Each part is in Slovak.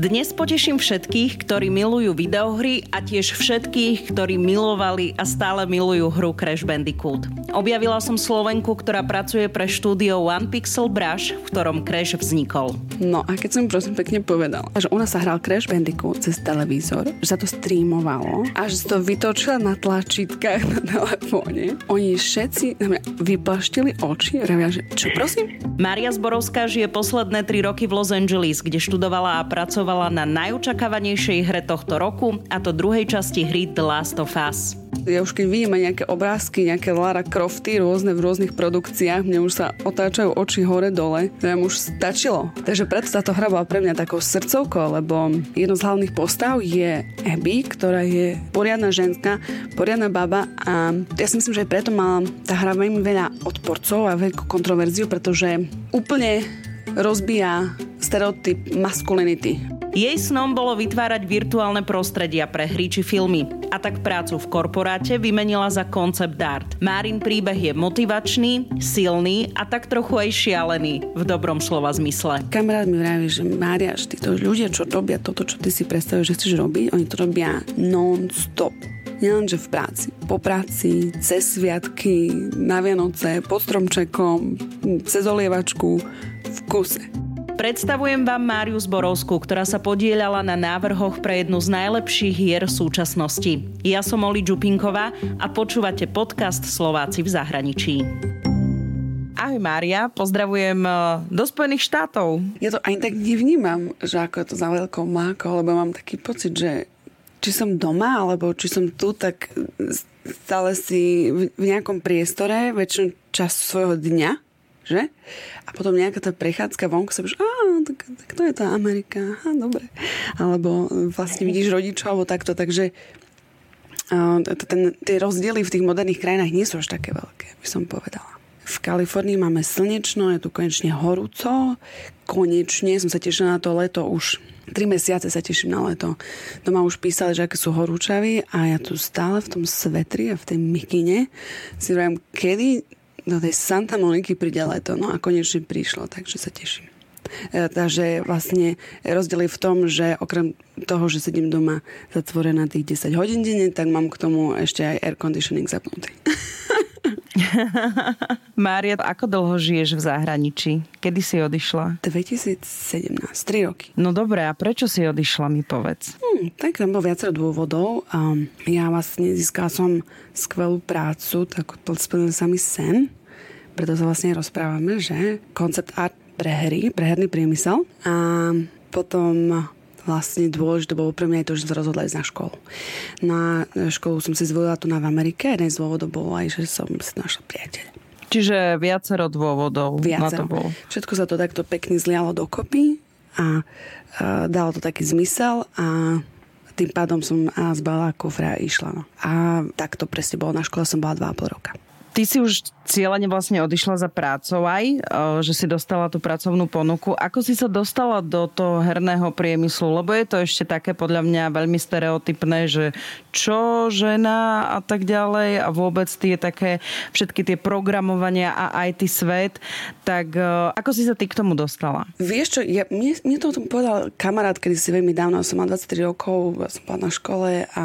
Dnes poteším všetkých, ktorí milujú videohry a tiež všetkých, ktorí milovali a stále milujú hru Crash Bandicoot. Objavila som Slovenku, ktorá pracuje pre štúdio One Pixel Brush, v ktorom Crash vznikol. No a keď som prosím pekne povedala, že ona sa hral Crash Bandicoot cez televízor, že sa to streamovalo a že to vytočila na tlačítkach na telefóne, oni všetci na mňa vyplaštili oči a že čo prosím? Mária Zborovská žije posledné tri roky v Los Angeles, kde študovala a pracovala pracovala na najočakávanejšej hre tohto roku, a to druhej časti hry The Last of Us. Ja už keď vidím nejaké obrázky, nejaké Lara Crofty rôzne v rôznych produkciách, mne už sa otáčajú oči hore-dole, to už stačilo. Takže preto táto hra bola pre mňa takou srdcovkou, lebo jedno z hlavných postav je Abby, ktorá je poriadna ženská, poriadna baba a ja si myslím, že preto mala tá hra veľmi veľa odporcov a veľkú kontroverziu, pretože úplne rozbíja stereotyp maskulinity. Jej snom bolo vytvárať virtuálne prostredia pre hry či filmy a tak prácu v korporáte vymenila za koncept art. Márin príbeh je motivačný, silný a tak trochu aj šialený v dobrom slova zmysle. Kamarát mi vraví, že Mária, že títo ľudia, čo robia toto, čo ty si predstavuješ, že chceš robiť, oni to robia non-stop nielenže v práci, po práci, cez sviatky, na Vianoce, pod stromčekom, cez olievačku, v kuse. Predstavujem vám Máriu Zborovskú, ktorá sa podielala na návrhoch pre jednu z najlepších hier súčasnosti. Ja som Oli Čupinková a počúvate podcast Slováci v zahraničí. Ahoj Mária, pozdravujem eh, do Spojených štátov. Ja to ani tak nevnímam, že ako je to za veľkou mákou, lebo mám taký pocit, že či som doma, alebo či som tu, tak stále si v nejakom priestore väčšinu časť svojho dňa že? A potom nejaká tá prechádzka vonku sa už, á, tak, tak to je tá Amerika, á, dobre. Alebo vlastne vidíš rodičov, alebo takto, takže ten, tie rozdiely v tých moderných krajinách nie sú až také veľké, by som povedala. V Kalifornii máme slnečno, je tu konečne horúco, konečne som sa tešila na to leto už Tri mesiace sa teším na leto. Doma už písali, že aké sú horúčaví a ja tu stále v tom svetri a v tej mikine si vravím, kedy do tej Santa Moniky príde leto. No a konečne prišlo, takže sa teším. E, takže vlastne rozdiel je v tom, že okrem toho, že sedím doma zatvorená tých 10 hodín denne, tak mám k tomu ešte aj air conditioning zapnutý. Mária, ako dlho žiješ v zahraničí? Kedy si odišla? 2017, 3 roky. No dobre, a prečo si odišla, mi povedz. Hmm, tak tam bolo viacero dôvodov. Um, ja vlastne získala som skvelú prácu, tak splnil sa mi sen. Preto sa vlastne rozprávame, že koncept art pre hry, pre herný priemysel. A potom vlastne dôležité bolo pre mňa aj to, že som sa rozhodla ísť na školu. Na školu som si zvolila tu na v Amerike. Jeden z dôvodov bol aj, že som si našla priateľ. Čiže viacero dôvodov viacero. na to bolo. Všetko sa to takto pekne zlialo dokopy a, a dalo to taký zmysel a tým pádom som a zbala kufra a išla. No. A tak to presne bolo. Na škole som bola 2,5 roka. Ty si už cieľane vlastne odišla za prácou aj, že si dostala tú pracovnú ponuku. Ako si sa dostala do toho herného priemyslu? Lebo je to ešte také podľa mňa veľmi stereotypné, že čo žena a tak ďalej a vôbec tie také všetky tie programovania a ty svet. Tak ako si sa ty k tomu dostala? Vieš čo, ja, mne, mne to povedal kamarát, kedy si veľmi dávno, som mal 23 rokov, som bola na škole a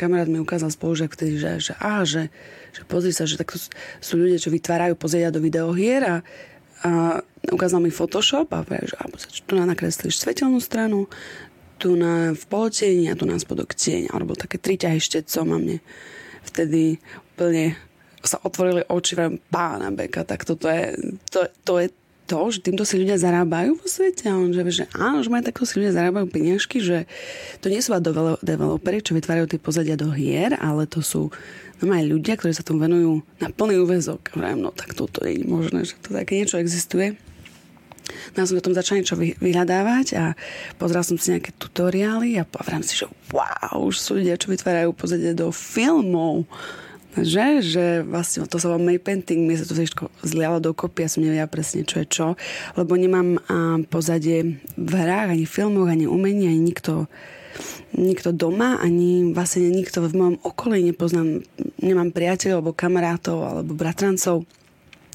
kamarát mi ukázal spolužiak vtedy, že, že, á, že že pozri sa, že takto sú ľudia, čo vytvárajú pozrieť do videohier a, a ukázal mi Photoshop a povedal, že a, tu na nakreslíš svetelnú stranu, tu na v polotení a tu na spodok tieň. Alebo také tri ťahy štecom a mne vtedy úplne sa otvorili oči, vrem, pána Beka, tak toto je, to, to je to, že týmto si ľudia zarábajú vo svete. A on že, že áno, že majú takto si ľudia zarábajú peniažky, že to nie sú developery, čo vytvárajú tie pozadia do hier, ale to sú aj ľudia, ktorí sa tomu venujú na plný úvezok. Vrajím, no tak toto je možné, že to také niečo existuje. No som o tom začala niečo vyhľadávať a pozrel som si nejaké tutoriály a povedal si, že wow, už sú ľudia, čo vytvárajú pozadie do filmov že, že vlastne to sa volá May Painting, mi sa to všetko zlialo dokopy, ja som nevedela presne, čo je čo, lebo nemám a, pozadie v hrách, ani filmoch, ani umení, ani nikto nikto doma, ani vlastne nikto v mojom okolí nepoznám, nemám priateľov, alebo kamarátov, alebo bratrancov,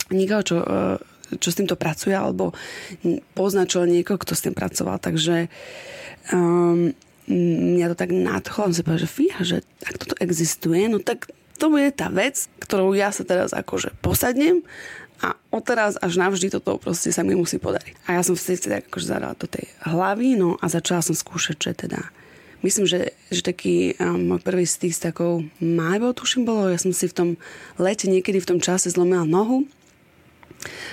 nikoho, čo, e, čo s týmto pracuje, alebo poznačil niekoho, kto s tým pracoval. Takže um, mňa to tak nadchlo, som si povedal, že fíha, že ak toto existuje, no tak to bude tá vec, ktorou ja sa teraz akože posadnem a odteraz až navždy toto proste sa mi musí podariť. A ja som si tak akože zadala do tej hlavy, no a začala som skúšať, že teda Myslím, že, že taký um, prvý styk s takou májbou, tuším bolo, ja som si v tom lete niekedy v tom čase zlomila nohu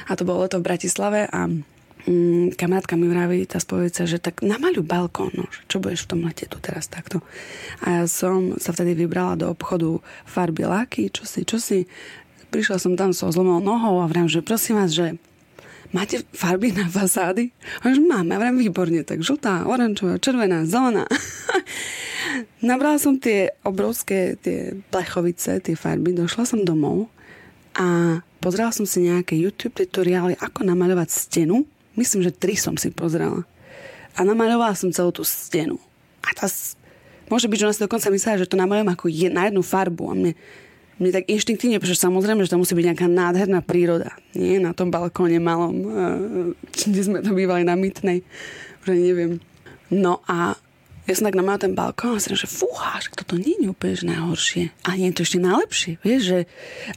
a to bolo leto v Bratislave a um, kamarátka mi vraví, tá spovedca, že tak namaľu balkón, no, čo budeš v tom lete tu teraz takto. A ja som sa vtedy vybrala do obchodu farby laky, čo si, čo si. Prišla som tam so zlomou nohou a vrám, že prosím vás, že máte farby na fasády? A už máme, ja výborne, tak žltá, oranžová, červená, zelená. Nabrala som tie obrovské tie plechovice, tie farby, došla som domov a pozrela som si nejaké YouTube tutoriály, ako namaľovať stenu. Myslím, že tri som si pozrela. A namaľovala som celú tú stenu. A tá, môže byť, že ona si dokonca myslela, že to namaľujem ako je, na jednu farbu. A mne, mne tak inštinktívne, pretože samozrejme, že to musí byť nejaká nádherná príroda. Nie na tom balkóne malom, eh, kde sme to bývali na Mytnej, že neviem. No a ja som tak namal ten balkón a som že fúha, že toto nie je úplne najhoršie. A nie je to ešte najlepšie. Vieš, že...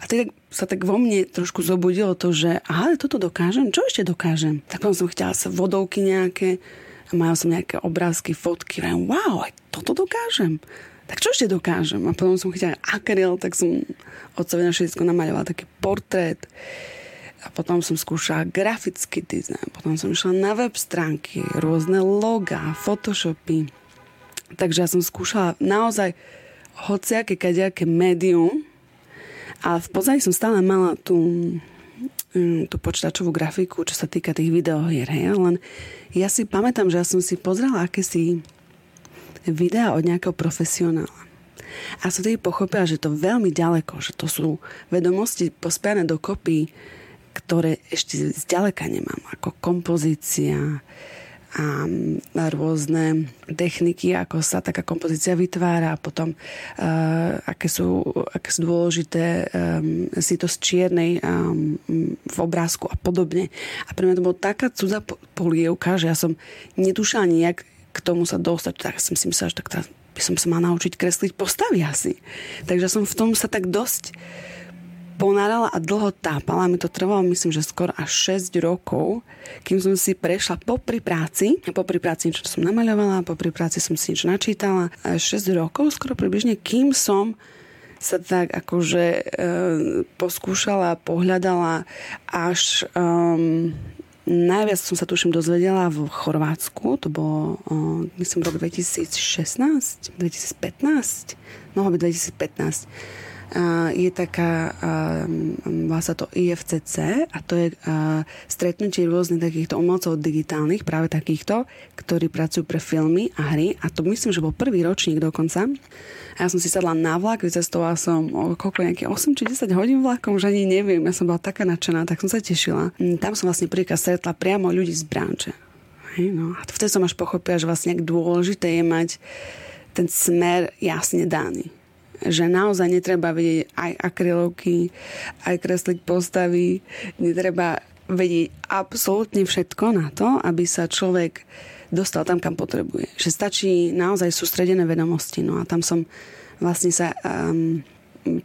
A tak sa tak vo mne trošku zobudilo to, že aha, toto dokážem, čo ešte dokážem? Tak potom som chcela sa vodovky nejaké a mala som nejaké obrázky, fotky. A wow, aj toto dokážem tak čo ešte dokážem? A potom som chytila akryl, tak som otcovi na všetko namaľovala taký portrét. A potom som skúšala grafický dizajn. Potom som išla na web stránky, rôzne logá, photoshopy. Takže ja som skúšala naozaj hociaké, kadejaké médium. A v pozadí som stále mala tú, mm, tú počítačovú grafiku, čo sa týka tých videohier. Hej? Len ja si pamätám, že ja som si pozrela akési videa od nejakého profesionála. A som tedy pochopila, že to veľmi ďaleko, že to sú vedomosti pospiané dokopy, ktoré ešte zďaleka nemám, ako kompozícia, a rôzne techniky, ako sa taká kompozícia vytvára a potom uh, aké, sú, aké sú dôležité um, si to z čiernej um, v obrázku a podobne. A pre mňa to bola taká cudzá polievka, že ja som netušila nejak k tomu sa dostať, tak som si myslela, že tak teraz by som sa mala naučiť kresliť postavy asi. Takže som v tom sa tak dosť ponárala a dlho tápala. Mi to trvalo, myslím, že skoro až 6 rokov, kým som si prešla popri práci. Popri práci niečo som namaľovala, popri práci som si niečo načítala. A 6 rokov, skoro približne, kým som sa tak akože e, poskúšala, pohľadala až um, Najviac som sa tuším dozvedela v Chorvátsku, to bolo, myslím, rok 2016, 2015, mohlo byť 2015 je taká, volá sa to IFCC a to je stretnutie rôznych takýchto umelcov digitálnych, práve takýchto, ktorí pracujú pre filmy a hry a to myslím, že bol prvý ročník dokonca. A ja som si sadla na vlak, vycestovala som koľko nejaké 8 či 10 hodín vlakom, že ani neviem, ja som bola taká nadšená, tak som sa tešila. Mm, tam som vlastne prvýkrát stretla priamo ľudí z branče. Hej, no. A vtedy som až pochopila, že vlastne dôležité je mať ten smer jasne daný že naozaj netreba vedieť aj akrylovky, aj kresliť postavy, netreba vedieť absolútne všetko na to, aby sa človek dostal tam, kam potrebuje. Že stačí naozaj sústredené vedomosti. No a tam som vlastne sa um,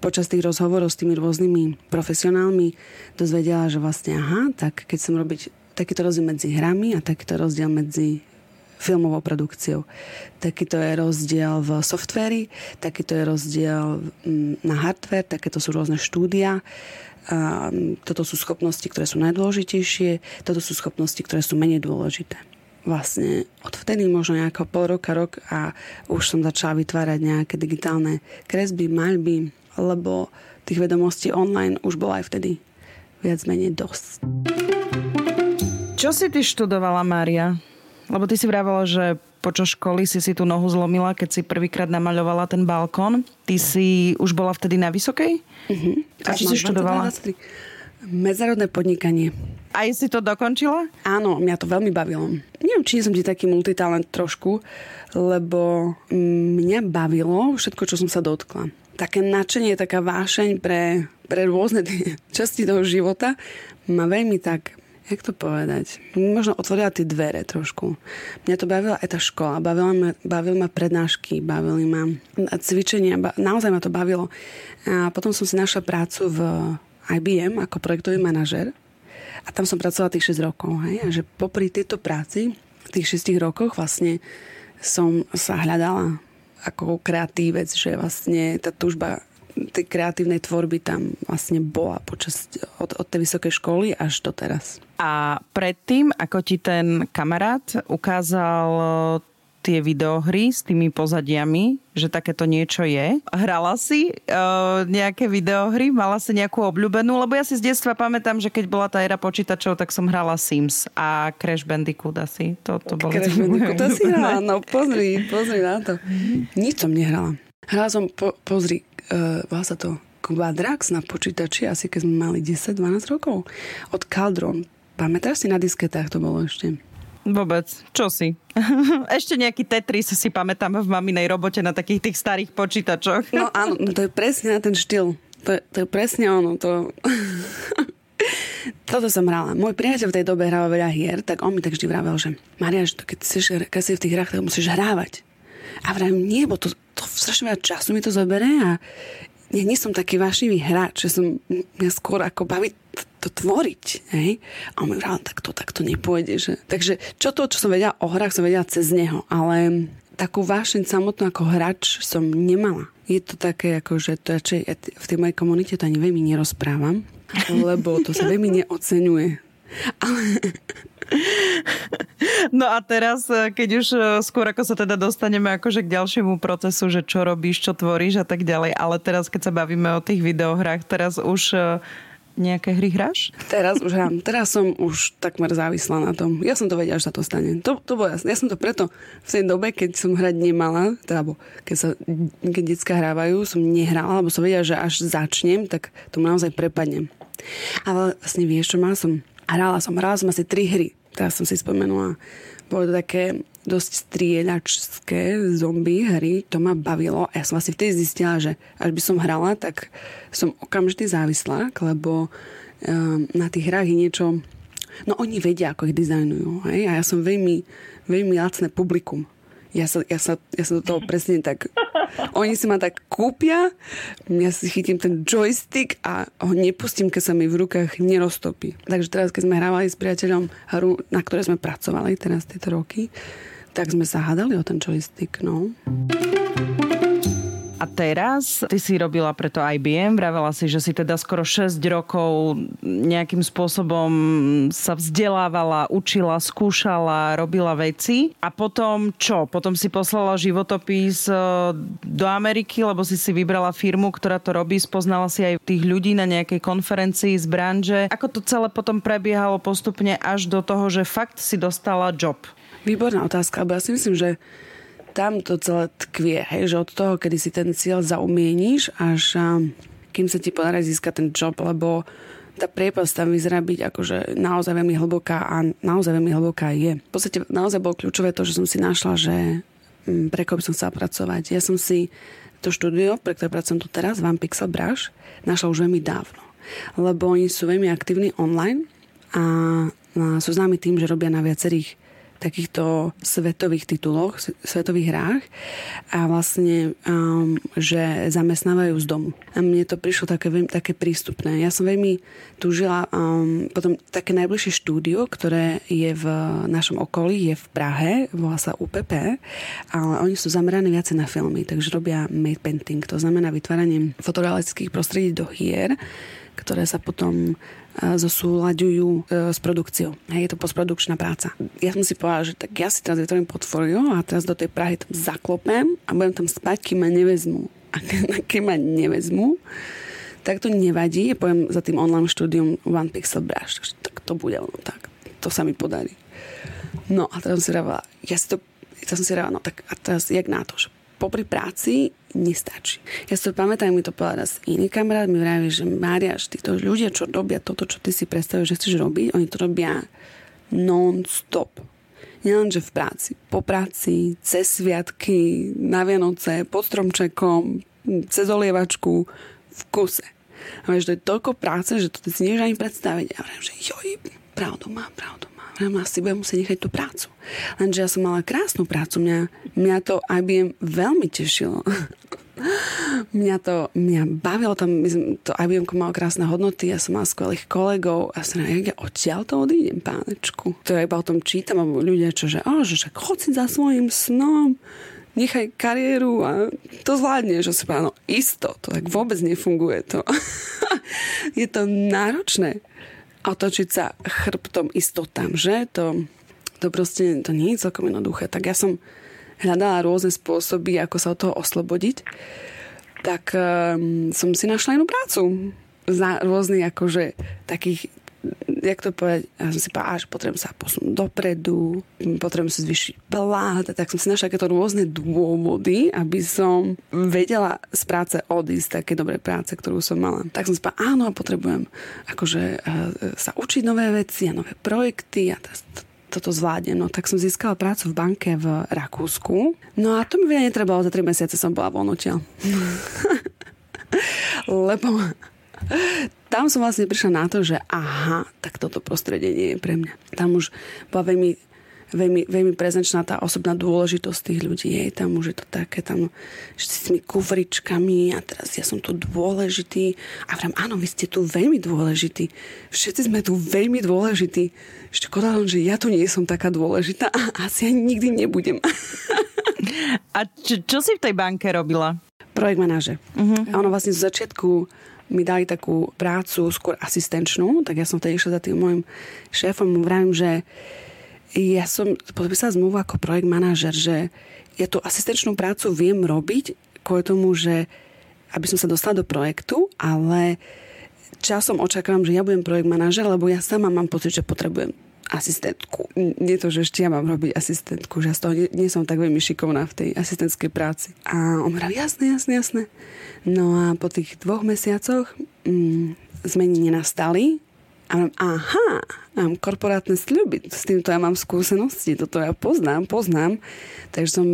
počas tých rozhovorov s tými rôznymi profesionálmi dozvedela, že vlastne aha, tak keď som robiť takýto rozdiel medzi hrami a takýto rozdiel medzi filmovou produkciou. Takýto je rozdiel v softvéri, takýto je rozdiel mm, na hardware, takéto sú rôzne štúdia. Mm, toto sú schopnosti, ktoré sú najdôležitejšie, toto sú schopnosti, ktoré sú menej dôležité. Vlastne odvtedy možno nejako pol roka, rok a už som začala vytvárať nejaké digitálne kresby, maľby, lebo tých vedomostí online už bolo aj vtedy viac menej dosť. Čo si ty študovala, Mária? Lebo ty si vravela, že počas školy si si tú nohu zlomila, keď si prvýkrát namaľovala ten balkón. Ty si už bola vtedy na Vysokej? Uh-huh. A čo si študovala? 22, Medzárodné podnikanie. Aj si to dokončila? Áno, mňa to veľmi bavilo. Neviem, či som ti taký multitalent trošku, lebo mňa bavilo všetko, čo som sa dotkla. Také nadšenie, taká vášeň pre, pre rôzne časti toho života ma veľmi tak jak to povedať, možno otvorila tie dvere trošku. Mňa to bavila aj tá škola, bavila ma, bavili ma prednášky, bavili ma cvičenia, ba, naozaj ma to bavilo. A potom som si našla prácu v IBM ako projektový manažer a tam som pracovala tých 6 rokov. Hej? A že popri tejto práci, v tých 6 rokoch vlastne som sa hľadala ako kreatívec, že vlastne tá túžba tej kreatívnej tvorby tam vlastne bola počas, od, od tej vysokej školy až do teraz. A predtým, ako ti ten kamarát ukázal tie videohry s tými pozadiami, že takéto niečo je. Hrala si uh, nejaké videohry? Mala si nejakú obľúbenú? Lebo ja si z detstva pamätám, že keď bola tá era počítačov, tak som hrala Sims a Crash Bandicoot asi. To, to bolo Crash Bandicoot si hrala, no pozri, pozri na to. Nič som nehrala. Hrala som, po, pozri, uh, volá sa to Quadrax na počítači, asi keď sme mali 10-12 rokov. Od Caldron. Pamätáš si na disketách to bolo ešte? Vôbec. Čo si? Ešte nejaký Tetris si pamätám v maminej robote na takých tých starých počítačoch. No áno, no to je presne na ten štýl. To je, to je presne ono. To... Toto som hrala. Môj priateľ v tej dobe hral veľa hier, tak on mi tak vždy vravel, že Maria, že to keď, si, keď si v tých hrách, tak musíš hrávať. A vravím, nie, bo to, to strašne veľa času mi to zoberie a ja nie som taký vášnivý hráč, že som mňa skôr ako baví to tvoriť. Hej? A on mi vral, tak to, tak to nepôjde. Že... Takže čo to, čo som vedela o hrách, som vedela cez neho. Ale takú vášeň samotnú ako hráč som nemala. Je to také, ako, že to radšej, ja v tej mojej komunite to ani veľmi nerozprávam, lebo to sa veľmi neocenuje. Ale... No a teraz, keď už e, skôr ako sa teda dostaneme akože k ďalšiemu procesu, že čo robíš, čo tvoríš a tak ďalej, ale teraz, keď sa bavíme o tých videohrách, teraz už e, nejaké hry hráš? Teraz už hrám. Teraz som už takmer závislá na tom. Ja som to vedela, že sa to stane. To, to bolo jasné. Ja som to preto v tej dobe, keď som hrať nemala, teda keď, sa, keď detská hrávajú, som nehrala, lebo som vedela, že až začnem, tak to naozaj prepadnem. Ale vlastne vieš, čo mal som? Hrála som, hrála som asi tri hry. Teraz som si spomenula. Bolo to také dosť strieľačské zombie hry, to ma bavilo a ja som asi vtedy zistila, že až by som hrala, tak som okamžite závislá, lebo um, na tých hrách je niečo no oni vedia, ako ich dizajnujú hej? a ja som veľmi, veľmi lacné publikum ja sa, ja, sa, ja sa do toho presne tak... Oni si ma tak kúpia, ja si chytím ten joystick a ho nepustím, keď sa mi v rukách neroztopí. Takže teraz, keď sme hrávali s priateľom hru, na ktorej sme pracovali teraz tieto roky, tak sme sa hádali o ten joystick, no. A teraz ty si robila preto IBM, vravela si, že si teda skoro 6 rokov nejakým spôsobom sa vzdelávala, učila, skúšala, robila veci. A potom čo? Potom si poslala životopis e, do Ameriky, lebo si si vybrala firmu, ktorá to robí, spoznala si aj tých ľudí na nejakej konferencii z branže. Ako to celé potom prebiehalo postupne až do toho, že fakt si dostala job? Výborná otázka, lebo ja si myslím, že tam to celé tkvie, hej, že od toho, kedy si ten cieľ zaumieníš, až kým sa ti podarí získať ten job, lebo tá priepasť tam vyzerá byť akože naozaj veľmi hlboká a naozaj veľmi hlboká je. V podstate naozaj bolo kľúčové to, že som si našla, že pre koho by som chcela pracovať. Ja som si to štúdio, pre ktoré pracujem tu teraz, Van Pixel Brush, našla už veľmi dávno. Lebo oni sú veľmi aktívni online a sú známi tým, že robia na viacerých takýchto svetových tituloch, svetových hrách a vlastne, um, že zamestnávajú z domu. A mne to prišlo také, také prístupné. Ja som veľmi túžila um, potom také najbližšie štúdio, ktoré je v našom okolí, je v Prahe, volá sa UPP, ale oni sú zameraní viacej na filmy, takže robia made painting, to znamená vytváranie fotorealistických prostredí do hier, ktoré sa potom zosúľaďujú e, s produkciou. Hej, je to postprodukčná práca. Ja som si povedala, že tak ja si teraz vytvorím portfólio a teraz do tej Prahy tam zaklopem a budem tam spať, kým ma nevezmú. A keď ma nevezmú, tak to nevadí. Ja poviem za tým online štúdium One Pixel Brush. Tak to bude ono tak. To sa mi podarí. No a teraz som si rával, ja si to, ja som si rával, no tak a teraz jak na to, že popri práci nestačí. Ja si to pamätám, mi to povedal raz iný kamarát, mi vraví, že Mária, títo ľudia, čo robia toto, čo ty si predstavuješ, že chceš robiť, oni to robia non-stop. Nielenže v práci, po práci, cez sviatky, na Vianoce, pod stromčekom, cez olievačku, v kuse. A vieš, to je toľko práce, že to ty si nevieš ani predstaviť. A vrem, že joj, pravdu má, pravdu má. Ja asi budem musieť nechať tú prácu. Lenže ja som mala krásnu prácu. Mňa, mňa to IBM veľmi tešilo. mňa to, mňa bavilo tam, to IBM malo krásne hodnoty, ja som mala skvelých kolegov a som ja odtiaľ to odídem, pánečku. To ja iba o tom čítam, alebo ľudia, čo že, oh, že však chod si za svojim snom, nechaj kariéru a to zvládne, že si no isto, to tak vôbec nefunguje to. je to náročné otočiť sa chrbtom istotám, že? To, to proste to nie je celkom jednoduché. Tak ja som hľadala rôzne spôsoby, ako sa od toho oslobodiť. Tak um, som si našla inú prácu. Za rôznych akože takých jak to povedať, ja som si povedala, že potrebujem sa posunúť dopredu, potrebujem si zvyšiť plat, tak som si našla takéto rôzne dôvody, aby som vedela z práce odísť, také dobré práce, ktorú som mala. Tak som si povedala, áno, potrebujem akože e, sa učiť nové veci a nové projekty a toto zvládnem. No tak som získala prácu v banke v Rakúsku. No a to mi veľa netrebalo, za 3 mesiace som bola voľnotiaľ. Lebo tam som vlastne prišla na to, že aha, tak toto prostredie nie je pre mňa. Tam už bola veľmi, veľmi, veľmi prezenčná tá osobná dôležitosť tých ľudí. Je tam už je to také, tam že s tými kufričkami a teraz ja som tu dôležitý. A vrám, áno, vy ste tu veľmi dôležití. Všetci sme tu veľmi dôležití. Škoda len, že ja tu nie som taká dôležitá a asi ani nikdy nebudem. A čo, čo si v tej banke robila? Projekt manažer. Uh-huh. A ono vlastne z začiatku mi dali takú prácu skôr asistenčnú, tak ja som vtedy išla za tým môjim šéfom, mu vravím, že ja som podpísala zmluvu ako projekt manažer, že ja tú asistenčnú prácu viem robiť kvôli tomu, že aby som sa dostala do projektu, ale časom očakávam, že ja budem projekt manažer, lebo ja sama mám pocit, že potrebujem asistentku. Nie to, že ešte ja mám robiť asistentku, že ja z toho nie, nie som tak veľmi šikovná v tej asistentskej práci. A on hovorí, jasné, jasné, jasné. No a po tých dvoch mesiacoch mm, zmeny nenastali. A mám, aha, mám korporátne sľuby, s týmto ja mám skúsenosti, toto ja poznám, poznám. Takže som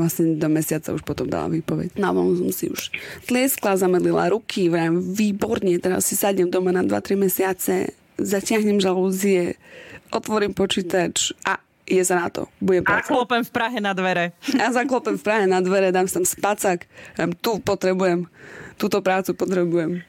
vlastne do mesiaca už potom dala výpoveď. No som si už tlieskla, zamedlila ruky, vrajím, výborne, teraz si sadnem doma na 2-3 mesiace, zatiahnem žalúzie, otvorím počítač a je za na to. Budem a klopem v Prahe na dvere. A zaklopem v Prahe na dvere, dám tam spacak. Dám, tu potrebujem. Túto prácu potrebujem.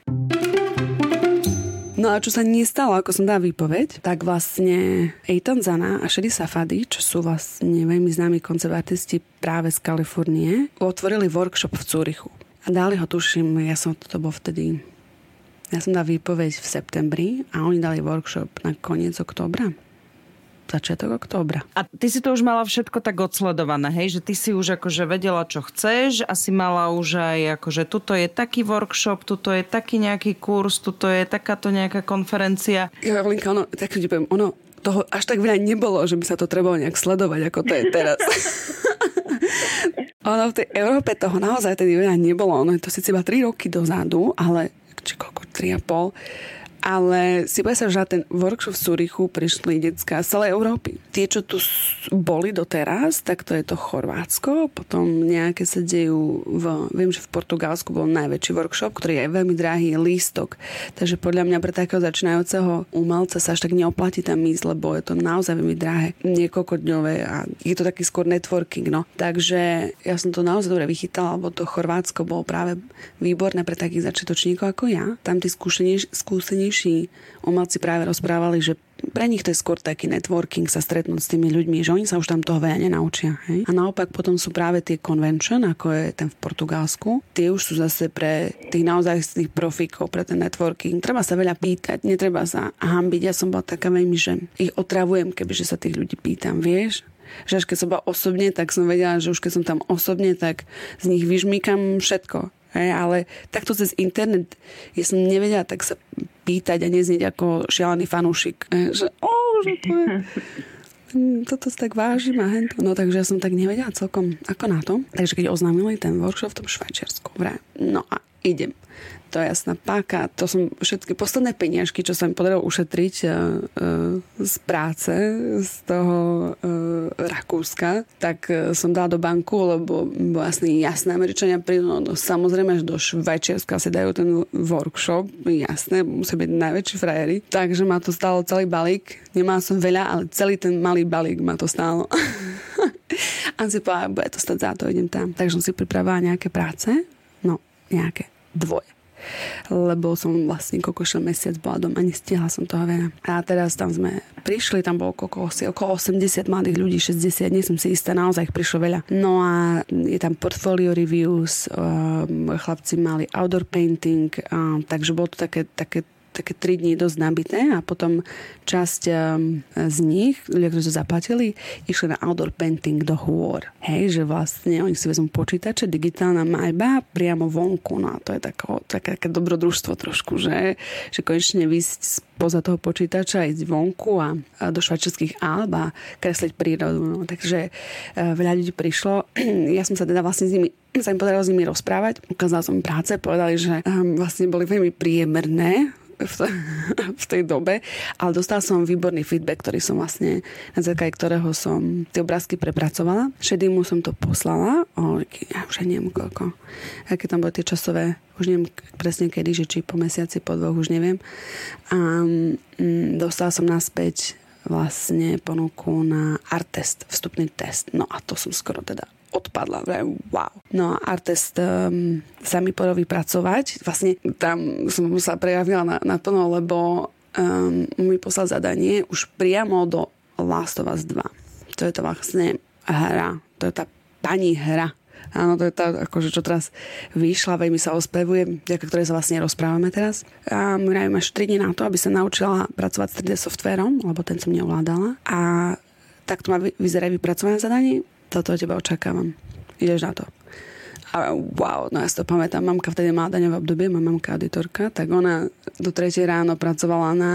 No a čo sa nestalo, ako som dala výpoveď, tak vlastne Eitan Zana a Shady Safady, čo sú vlastne veľmi známi koncertartisti práve z Kalifornie, otvorili workshop v Cúrichu. A dali ho, tuším, ja som to bol vtedy ja som dala výpoveď v septembri a oni dali workshop na koniec oktobra začiatok októbra. A ty si to už mala všetko tak odsledované, hej? Že ty si už akože vedela, čo chceš a si mala už aj akože tuto je taký workshop, tuto je taký nejaký kurz, tuto je takáto nejaká konferencia. Ja, Linka, ono, tak ti poviem, ono toho až tak veľa nebolo, že by sa to trebalo nejak sledovať, ako to je teraz. ono v tej Európe toho naozaj tedy veľa nebolo. Ono je to síce iba 3 roky dozadu, ale či koľko, 3,5 ale si sa, že na ten workshop v Zurichu prišli detská z celej Európy. Tie, čo tu boli doteraz, tak to je to Chorvátsko, potom nejaké sa dejú v, viem, že v Portugalsku bol najväčší workshop, ktorý je veľmi drahý lístok. Takže podľa mňa pre takého začínajúceho umelca sa až tak neoplatí tam ísť, lebo je to naozaj veľmi drahé, niekoľkodňové a je to taký skôr networking. No. Takže ja som to naozaj dobre vychytala, lebo to Chorvátsko bolo práve výborné pre takých začiatočníkov ako ja. Tam tí skúsenejší starší umelci práve rozprávali, že pre nich to je skôr taký networking, sa stretnúť s tými ľuďmi, že oni sa už tam toho veľa nenaučia. Hej? A naopak potom sú práve tie convention, ako je ten v Portugalsku. Tie už sú zase pre tých naozaj tých profíkov, pre ten networking. Treba sa veľa pýtať, netreba sa hambiť. Ja som bola taká veľmi, že ich otravujem, kebyže sa tých ľudí pýtam, vieš? že až keď som bola osobne, tak som vedela, že už keď som tam osobne, tak z nich vyžmýkam všetko. Hej, ale takto cez internet ja som nevedela tak sa pýtať a neznieť ako šialený fanúšik. Hej, že, ó, že to je... Toto si tak vážim a hento. No takže ja som tak nevedela celkom ako na to. Takže keď oznámili ten workshop v tom Švajčiarsku, vraj, no a idem to je jasná páka. To som všetky posledné peniažky, čo sa mi podarilo ušetriť uh, uh, z práce, z toho uh, Rakúska, tak uh, som dala do banku, lebo jasný, jasné, Američania prídu, no, no, samozrejme, že do Švajčiarska si dajú ten workshop, jasné, musí byť najväčší frajeri. Takže ma to stalo celý balík. Nemala som veľa, ale celý ten malý balík ma to stálo. A si povedala, bude to stať za to, idem tam. Takže som si pripravila nejaké práce, no, nejaké dvoje lebo som vlastne koľko mesiac bola doma, nestihla som toho veľa. A teraz tam sme prišli, tam bolo koľko, okolo 80 mladých ľudí, 60, nie som si istá, naozaj ich prišlo veľa. No a je tam portfolio reviews, um, chlapci mali outdoor painting, um, takže bolo to také, také také 3 dní dosť nabité a potom časť um, z nich, ľudia, ktorí to zaplatili, išli na outdoor painting do hôr. Hej, že vlastne oni si vezmú počítače, digitálna maľba priamo vonku. No a to je tako, také, také dobrodružstvo trošku, že, že konečne vysť spoza toho počítača, ísť vonku a, a do švajčiarských Alb a kresliť prírodu. No. Takže uh, veľa ľudí prišlo. ja som sa teda vlastne s nimi sa im podarilo s nimi rozprávať. Ukázala som práce, povedali, že um, vlastne boli veľmi priemerné v, v tej dobe, ale dostal som výborný feedback, ktorý som vlastne, na základe ktorého som tie obrázky prepracovala. Šedýmu som to poslala, o, ja už neviem koľko, aké tam boli tie časové, už neviem presne kedy, že či po mesiaci, po dvoch, už neviem. A mm, dostal som naspäť vlastne ponuku na art test, vstupný test. No a to som skoro teda odpadla. Wow. No a Artest um, sa mi podarí pracovať. Vlastne tam som sa prejavila na, na plno, lebo um, mi poslal zadanie už priamo do Last of Us 2. To je to vlastne hra. To je tá pani hra. Áno, to je tá, akože čo teraz vyšla, veľmi sa ospevuje, vďaka ktorej sa vlastne rozprávame teraz. A Mirajú máš 3 dní na to, aby sa naučila pracovať s 3D softverom, lebo ten som neovládala. A takto má vyzerať vypracované zadanie toto od teba očakávam. Ideš na to. A wow, no ja si to pamätám, mamka vtedy mala daňové obdobie, má mamka auditorka, tak ona do 3 ráno pracovala na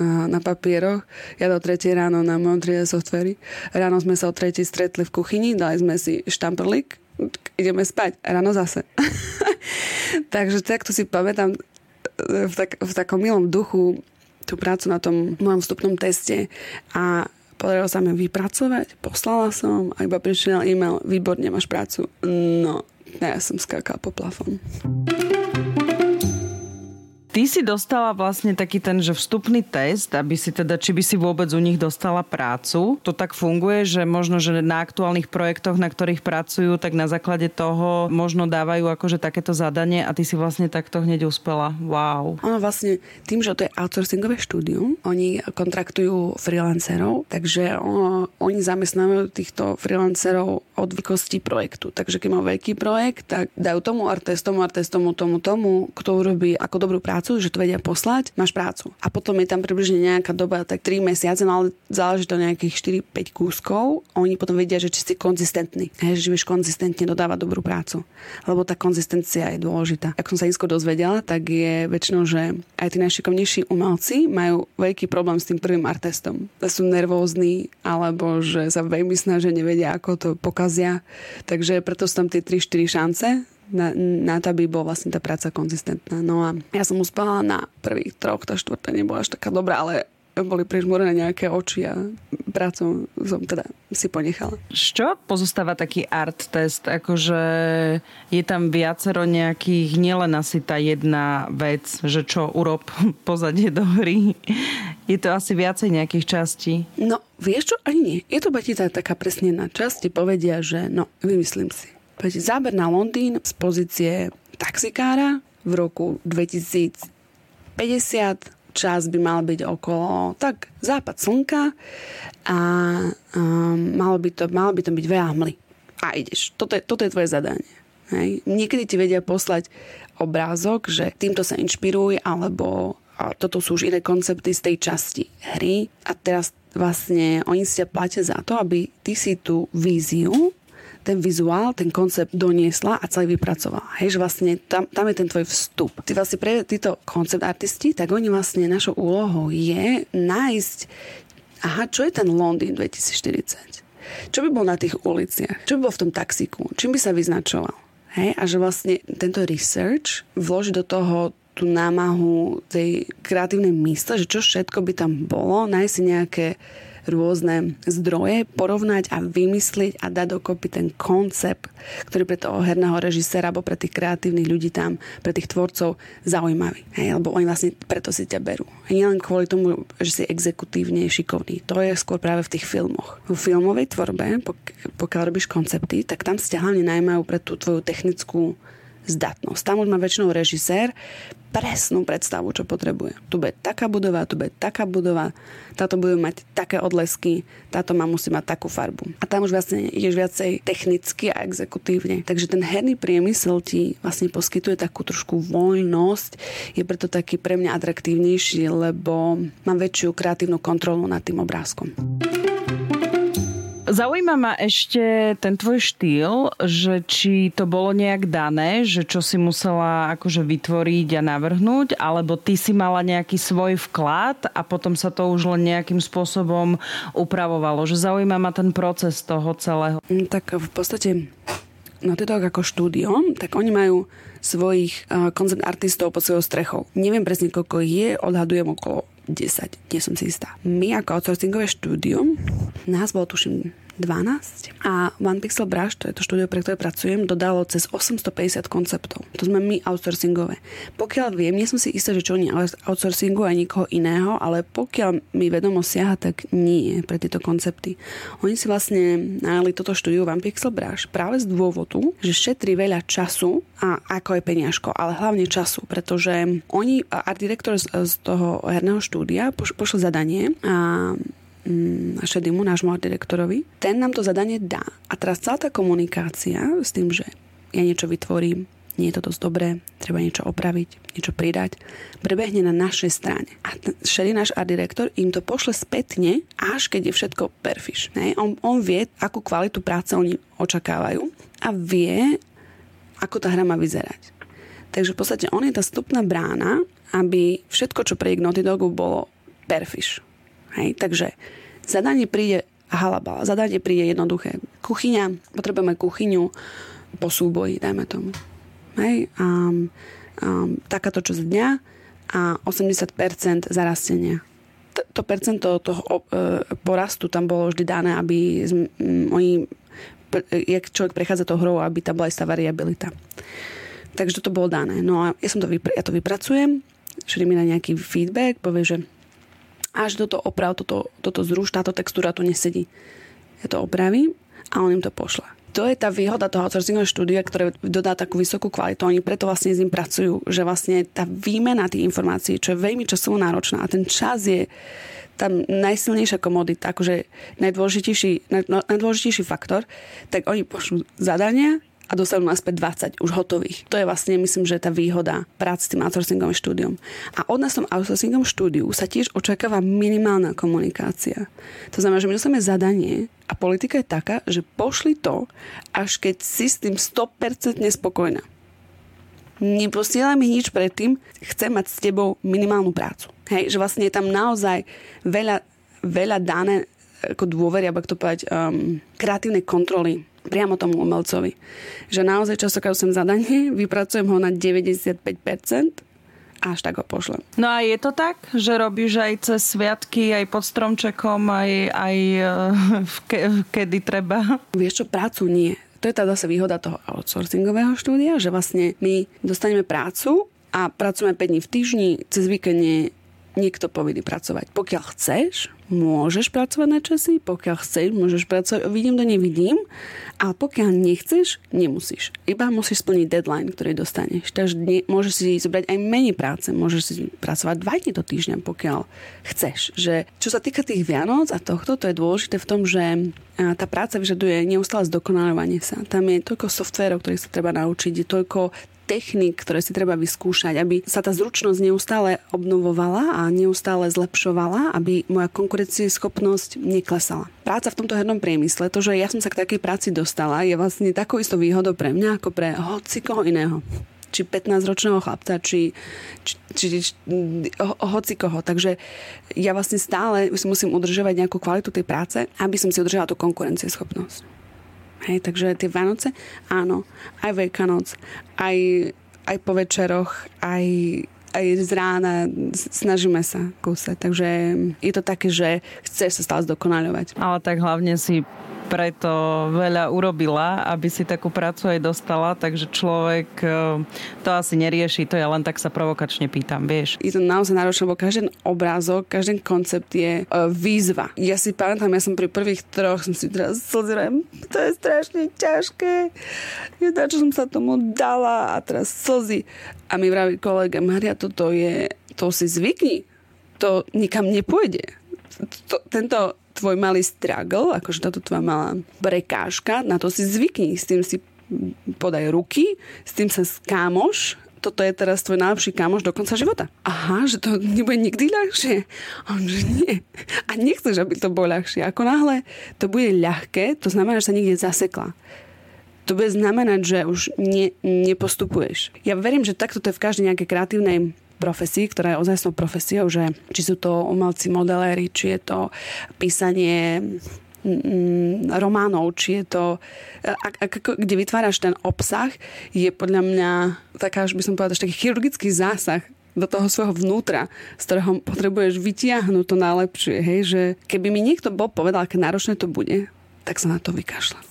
na papieroch, ja do 3 ráno na mojom 3D softveri. Ráno sme sa o 3 stretli v kuchyni, dali sme si štamperlik, ideme spať, ráno zase. Takže takto si pamätám v, tak, v takom milom duchu tú prácu na tom mojom vstupnom teste a Podarilo sa mi vypracovať, poslala som a iba prišiel e-mail, výborne máš prácu. No, ja som skákala po plafón. Ty si dostala vlastne taký ten, že vstupný test, aby si teda, či by si vôbec u nich dostala prácu. To tak funguje, že možno, že na aktuálnych projektoch, na ktorých pracujú, tak na základe toho možno dávajú akože takéto zadanie a ty si vlastne takto hneď uspela. Wow. Ono vlastne tým, že to je outsourcingové štúdium, oni kontraktujú freelancerov, takže ono, oni zamestnávajú týchto freelancerov od veľkosti projektu. Takže keď má veľký projekt, tak dajú tomu artest, tomu artest, tomu, tomu, tomu, kto urobí ako dobrú prácu prácu, že to vedia poslať, máš prácu. A potom je tam približne nejaká doba, tak 3 mesiace, no ale záleží to nejakých 4-5 kúskov. Oni potom vedia, že či si konzistentný, hej, že vieš konzistentne dodávať dobrú prácu. Lebo tá konzistencia je dôležitá. Ako som sa isko dozvedela, tak je väčšinou, že aj tí najšikovnejší umelci majú veľký problém s tým prvým artestom. Sú nervózni, alebo že sa veľmi snažia, nevedia, ako to pokazia. Takže preto sú tam tie 3-4 šance na, na to, aby bola vlastne tá práca konzistentná. No a ja som uspala na prvých troch, tá štvrtá nebola až taká dobrá, ale boli prižmúrené nejaké oči a prácu som teda si ponechala. Z čo pozostáva taký art test? Akože je tam viacero nejakých, nielen asi tá jedna vec, že čo urob pozadie do hry. Je to asi viacej nejakých častí. No, vieš čo? Ani nie. Je to batica taká presne na časti. Povedia, že no, vymyslím si záber na Londýn z pozície taxikára v roku 2050 čas by mal byť okolo tak západ slnka a um, malo, by to, malo by to byť veľa hmly. A ideš. Toto je, toto je tvoje zadanie. Hej. Niekedy ti vedia poslať obrázok, že týmto sa inšpiruj, alebo a toto sú už iné koncepty z tej časti hry a teraz vlastne oni si ťa platia za to, aby ty si tú víziu ten vizuál, ten koncept doniesla a celý vypracovala. Hej, že vlastne tam, tam je ten tvoj vstup. Ty vlastne pre títo koncept artisti, tak oni vlastne našou úlohou je nájsť, aha, čo je ten Londýn 2040? Čo by bol na tých uliciach? Čo by bol v tom taxiku? Čím by sa vyznačoval? Hej? A že vlastne tento research vloží do toho tú námahu tej kreatívnej mysle, že čo všetko by tam bolo, nájsť nejaké rôzne zdroje, porovnať a vymysliť a dať dokopy ten koncept, ktorý pre toho herného režiséra alebo pre tých kreatívnych ľudí tam, pre tých tvorcov zaujímavý. Hej, lebo oni vlastne preto si ťa berú. Nie len kvôli tomu, že si exekutívne šikovný. To je skôr práve v tých filmoch. V filmovej tvorbe, pok- pokiaľ robíš koncepty, tak tam ste hlavne najmajú pre tú tvoju technickú zdatnosť. Tam už má väčšinou režisér presnú predstavu, čo potrebuje. Tu bude taká budova, tu bude taká budova, táto bude mať také odlesky, táto má musí mať takú farbu. A tam už vlastne ideš viacej technicky a exekutívne. Takže ten herný priemysel ti vlastne poskytuje takú trošku voľnosť, je preto taký pre mňa atraktívnejší, lebo mám väčšiu kreatívnu kontrolu nad tým obrázkom. Zaujíma ma ešte ten tvoj štýl, že či to bolo nejak dané, že čo si musela akože vytvoriť a navrhnúť, alebo ty si mala nejaký svoj vklad a potom sa to už len nejakým spôsobom upravovalo. Že zaujíma ma ten proces toho celého. Mm, tak v podstate no to ako štúdio, tak oni majú svojich uh, artistov pod svojou strechou. Neviem presne, koľko ich je, odhadujem okolo 10, nie som si istá. My ako outsourcingové štúdium, nás bolo tuším 12 a One Pixel Brush, to je to štúdio, pre ktoré pracujem, dodalo cez 850 konceptov. To sme my outsourcingové. Pokiaľ viem, nie som si istá, že čo oni outsourcingu a nikoho iného, ale pokiaľ mi vedomo siaha, tak nie pre tieto koncepty. Oni si vlastne najali toto štúdio One Pixel Brush práve z dôvodu, že šetrí veľa času a ako je peniažko, ale hlavne času, pretože oni, art director z, z toho herného štúdia, poš, pošle zadanie a Šedimu, nášmu direktorovi, ten nám to zadanie dá. A teraz celá tá komunikácia s tým, že ja niečo vytvorím, nie je to dosť dobré, treba niečo opraviť, niečo pridať, prebehne na našej strane. A Šedy, náš art direktor, im to pošle spätne, až keď je všetko perfiš. Ne? On, on vie, akú kvalitu práce oni očakávajú a vie, ako tá hra má vyzerať. Takže v podstate on je tá stupná brána, aby všetko, čo pre Naughty Dogu bolo perfiš. Hej? Takže zadanie príde halabala, zadanie príde jednoduché. Kuchyňa, potrebujeme kuchyňu po súboji, dajme tomu. Hej? Um, um, takáto časť dňa a 80% zarastenia. To percento toho uh, porastu tam bolo vždy dané, aby z, oni, jak človek prechádza to hrou, aby tam bola istá variabilita. Takže toto bolo dané. No a ja, som to vypr- ja to vypracujem, že mi na nejaký feedback, povie, že až toto oprav, toto, toto zruš, táto textúra tu nesedí. Ja to opravím a on im to pošle. To je tá výhoda toho outsourcingového štúdia, ktoré dodá takú vysokú kvalitu. Oni preto vlastne s ním pracujú, že vlastne tá výmena tých informácií, čo je veľmi časovo náročná a ten čas je tam najsilnejšia komodita, akože najdôležitejší, najdôležitejší faktor, tak oni pošlú zadania, a dostanú naspäť 20 už hotových. To je vlastne, myslím, že tá výhoda práce s tým outsourcingovým štúdiom. A od nás v tom outsourcingovom štúdiu sa tiež očakáva minimálna komunikácia. To znamená, že my dostaneme zadanie a politika je taká, že pošli to, až keď si s tým 100% spokojná. Neposielaj mi nič predtým, chcem mať s tebou minimálnu prácu. Hej, že vlastne je tam naozaj veľa, veľa dané ako dôvery, alebo to povedať, um, kreatívnej kontroly priamo tomu umelcovi. Že naozaj častokrát sem zadanie, vypracujem ho na 95%, až tak ho pošlem. No a je to tak, že robíš aj cez sviatky, aj pod stromčekom, aj, aj eh, v ke, kedy treba? Vieš čo, prácu nie. To je tá zase výhoda toho outsourcingového štúdia, že vlastne my dostaneme prácu a pracujeme 5 dní v týždni, cez víkend niekto povinný pracovať. Pokiaľ chceš, môžeš pracovať na časy, pokiaľ chceš, môžeš pracovať, vidím to, nevidím, a pokiaľ nechceš, nemusíš. Iba musíš splniť deadline, ktorý dostaneš. Takže ne, môžeš si zobrať aj menej práce, môžeš si pracovať dva dní do týždňa, pokiaľ chceš. Že, čo sa týka tých Vianoc a tohto, to je dôležité v tom, že tá práca vyžaduje neustále zdokonalovanie sa. Tam je toľko softverov, ktorých sa treba naučiť, je toľko technik, ktoré si treba vyskúšať, aby sa tá zručnosť neustále obnovovala a neustále zlepšovala, aby moja konkurencieschopnosť neklesala. Práca v tomto hernom priemysle, to, že ja som sa k takej práci dostala, je vlastne takou istou výhodou pre mňa ako pre hoci koho iného či 15-ročného chlapca, či, či, či, či ho, hoci koho. Takže ja vlastne stále si musím udržovať nejakú kvalitu tej práce, aby som si udržala tú konkurencieschopnosť. Hej, takže tie Vánoce, áno, aj Veľkanoc, aj, aj po večeroch, aj aj z rána snažíme sa kúsať. Takže je to také, že chceš sa stále zdokonaľovať. Ale tak hlavne si preto veľa urobila, aby si takú prácu aj dostala, takže človek e, to asi nerieši, to ja len tak sa provokačne pýtam, vieš. Je to naozaj náročné, lebo každý obrázok, každý koncept je uh, výzva. Ja si pamätám, ja som pri prvých troch som si teraz slzrem, to je strašne ťažké. Ja čo som sa tomu dala a teraz slzy. A mi vraví kolega, Maria, toto je, to si zvykni, to nikam nepôjde. To, tento tvoj malý struggle, akože táto tvoja malá prekážka, na to si zvykni, s tým si podaj ruky, s tým sa skámoš, toto je teraz tvoj najlepší kamoš do konca života. Aha, že to nebude nikdy ľahšie. A on, že nie. A nechceš, aby to bolo ľahšie. Ako náhle to bude ľahké, to znamená, že sa niekde zasekla. To bude znamenať, že už ne, nepostupuješ. Ja verím, že takto to je v každej nejakej kreatívnej profesí, ktorá je ozajstnou profesiou, že či sú to umelci, modeléri, či je to písanie mm, románov, či je to, ak, ak, kde vytváraš ten obsah, je podľa mňa taká, by som povedala, taký chirurgický zásah do toho svojho vnútra, z ktorého potrebuješ vytiahnuť to najlepšie. Hej? Že keby mi niekto bol povedal, aké náročné to bude, tak sa na to vykašľam.